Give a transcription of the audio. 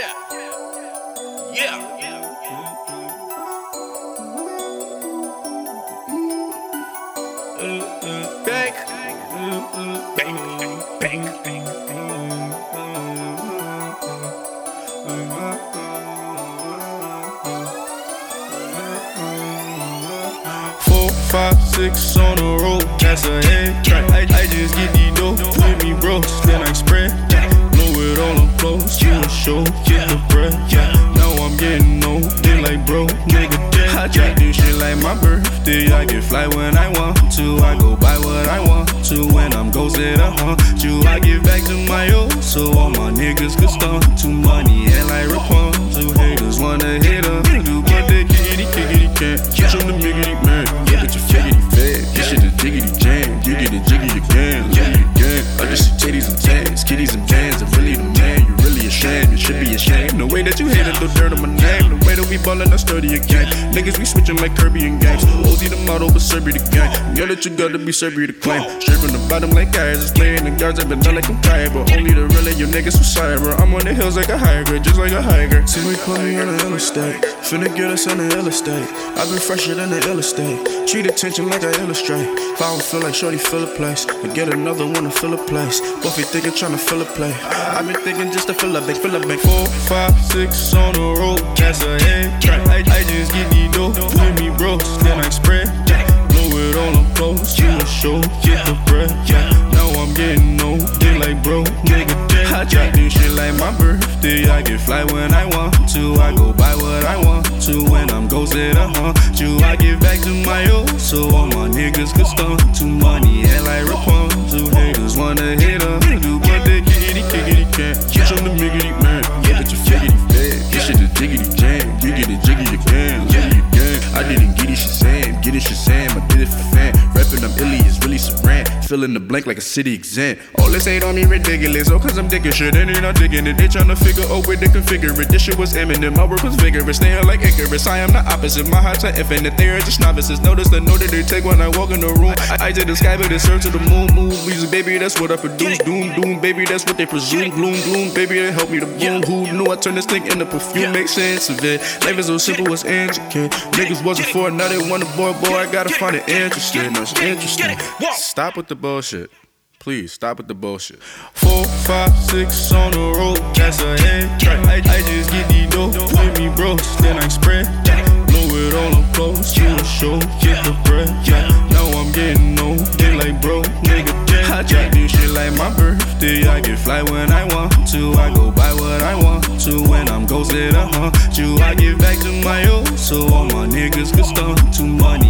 Yeah. Yeah. Back. Bang. Bang. Bang. Four, five, six on the road, that's a head track. I, I just get the dough with me, bro. Then I spread, blow it all up close, you a show they bro, nigga dead. I try this shit like my birthday. I get fly when I want to. I go buy what I want to. When I'm ghosted, I hunt you. I give back to my old, so all my niggas could stunt to money and like Rapunzel. Haters wanna hit up, do but they kickity kickity can't. Catch on the miggity man, look at your figgity fat. This shit is jiggity jam, you get it jiggy again, jiggy again. I just see titties and tags, kitties and bands. I'm really the man, you really ashamed. You should be ashamed. The way that you hated the dirt on my we ballin', I sturdy again. Niggas we switchin' like Kirby and gangs. OZ the model, but Serby the gang. Know that you got to be Serby the claim. Straight from the bottom like guys, is playing the guards. I've been done like I'm tired, but only the real niggas who cyber. I'm on the hills like a higher grade, just like a higher grade. See me call me on the ill estate, finna get us on the ill estate. I've been fresher than the ill estate. Treat attention like I illustrate. If I don't feel like Shorty fill a place, I get another one to fill a place. Both you thinking trying to fill a play. I've been thinking just to fill a bank, fill a bank. Four, five, six on the road, that's a head track. I, I just get these dope with me, bro. Then I spread. Blow it all up close, you a show, get the bread. Now I'm getting old, they like bro, nigga dead. I try this shit like my birthday. I get fly when I want to. I go buy what I want to. When I'm ghosted, uh-huh. I hunt you. I give back to my old, so all my niggas could stunt to money and like Rapunzel. Haters wanna hit up, do but they kickity kickity can't. Catch on the miggity man, look at your figgity fat. This shit is jiggity Get it Shazam, I did it for fan. Rapping, I'm illy, it's really saran. Fill in the blank like a city exam. All this ain't on me ridiculous, oh, cause I'm digging shit, and they not digging it. They tryna figure out where they configure it. This shit was imminent, my work was vigorous, staying like Icarus. I am the opposite, my heart's are infinite, they are just novices. Notice the note that they take when I walk in the room. I, I to the sky, but it's serve to the moon, moon, music, baby, that's what I produce. Doom, doom, baby, that's what they presume. Gloom, gloom, baby, they help me to bloom. Who knew I turned this thing into perfume? Make sense of it. Life is so simple, it's intricate. Niggas wasn't for it, now they want a boy, boy, I gotta find it interesting. No, it's interesting. Stop with the bullshit. Please stop with the bullshit. Four, five, six on the road, that's a head track. I, I just get these dope with me, bro. Then I spread. Blow it all up close, you a show, get the bread. Now I'm getting old, they like bro, nigga. I try this shit like my birthday. I get fly when I want to. I go buy what I want to. When I'm ghosted, uh-huh. I hunt you. I give back to my old, so all my niggas could stunt to money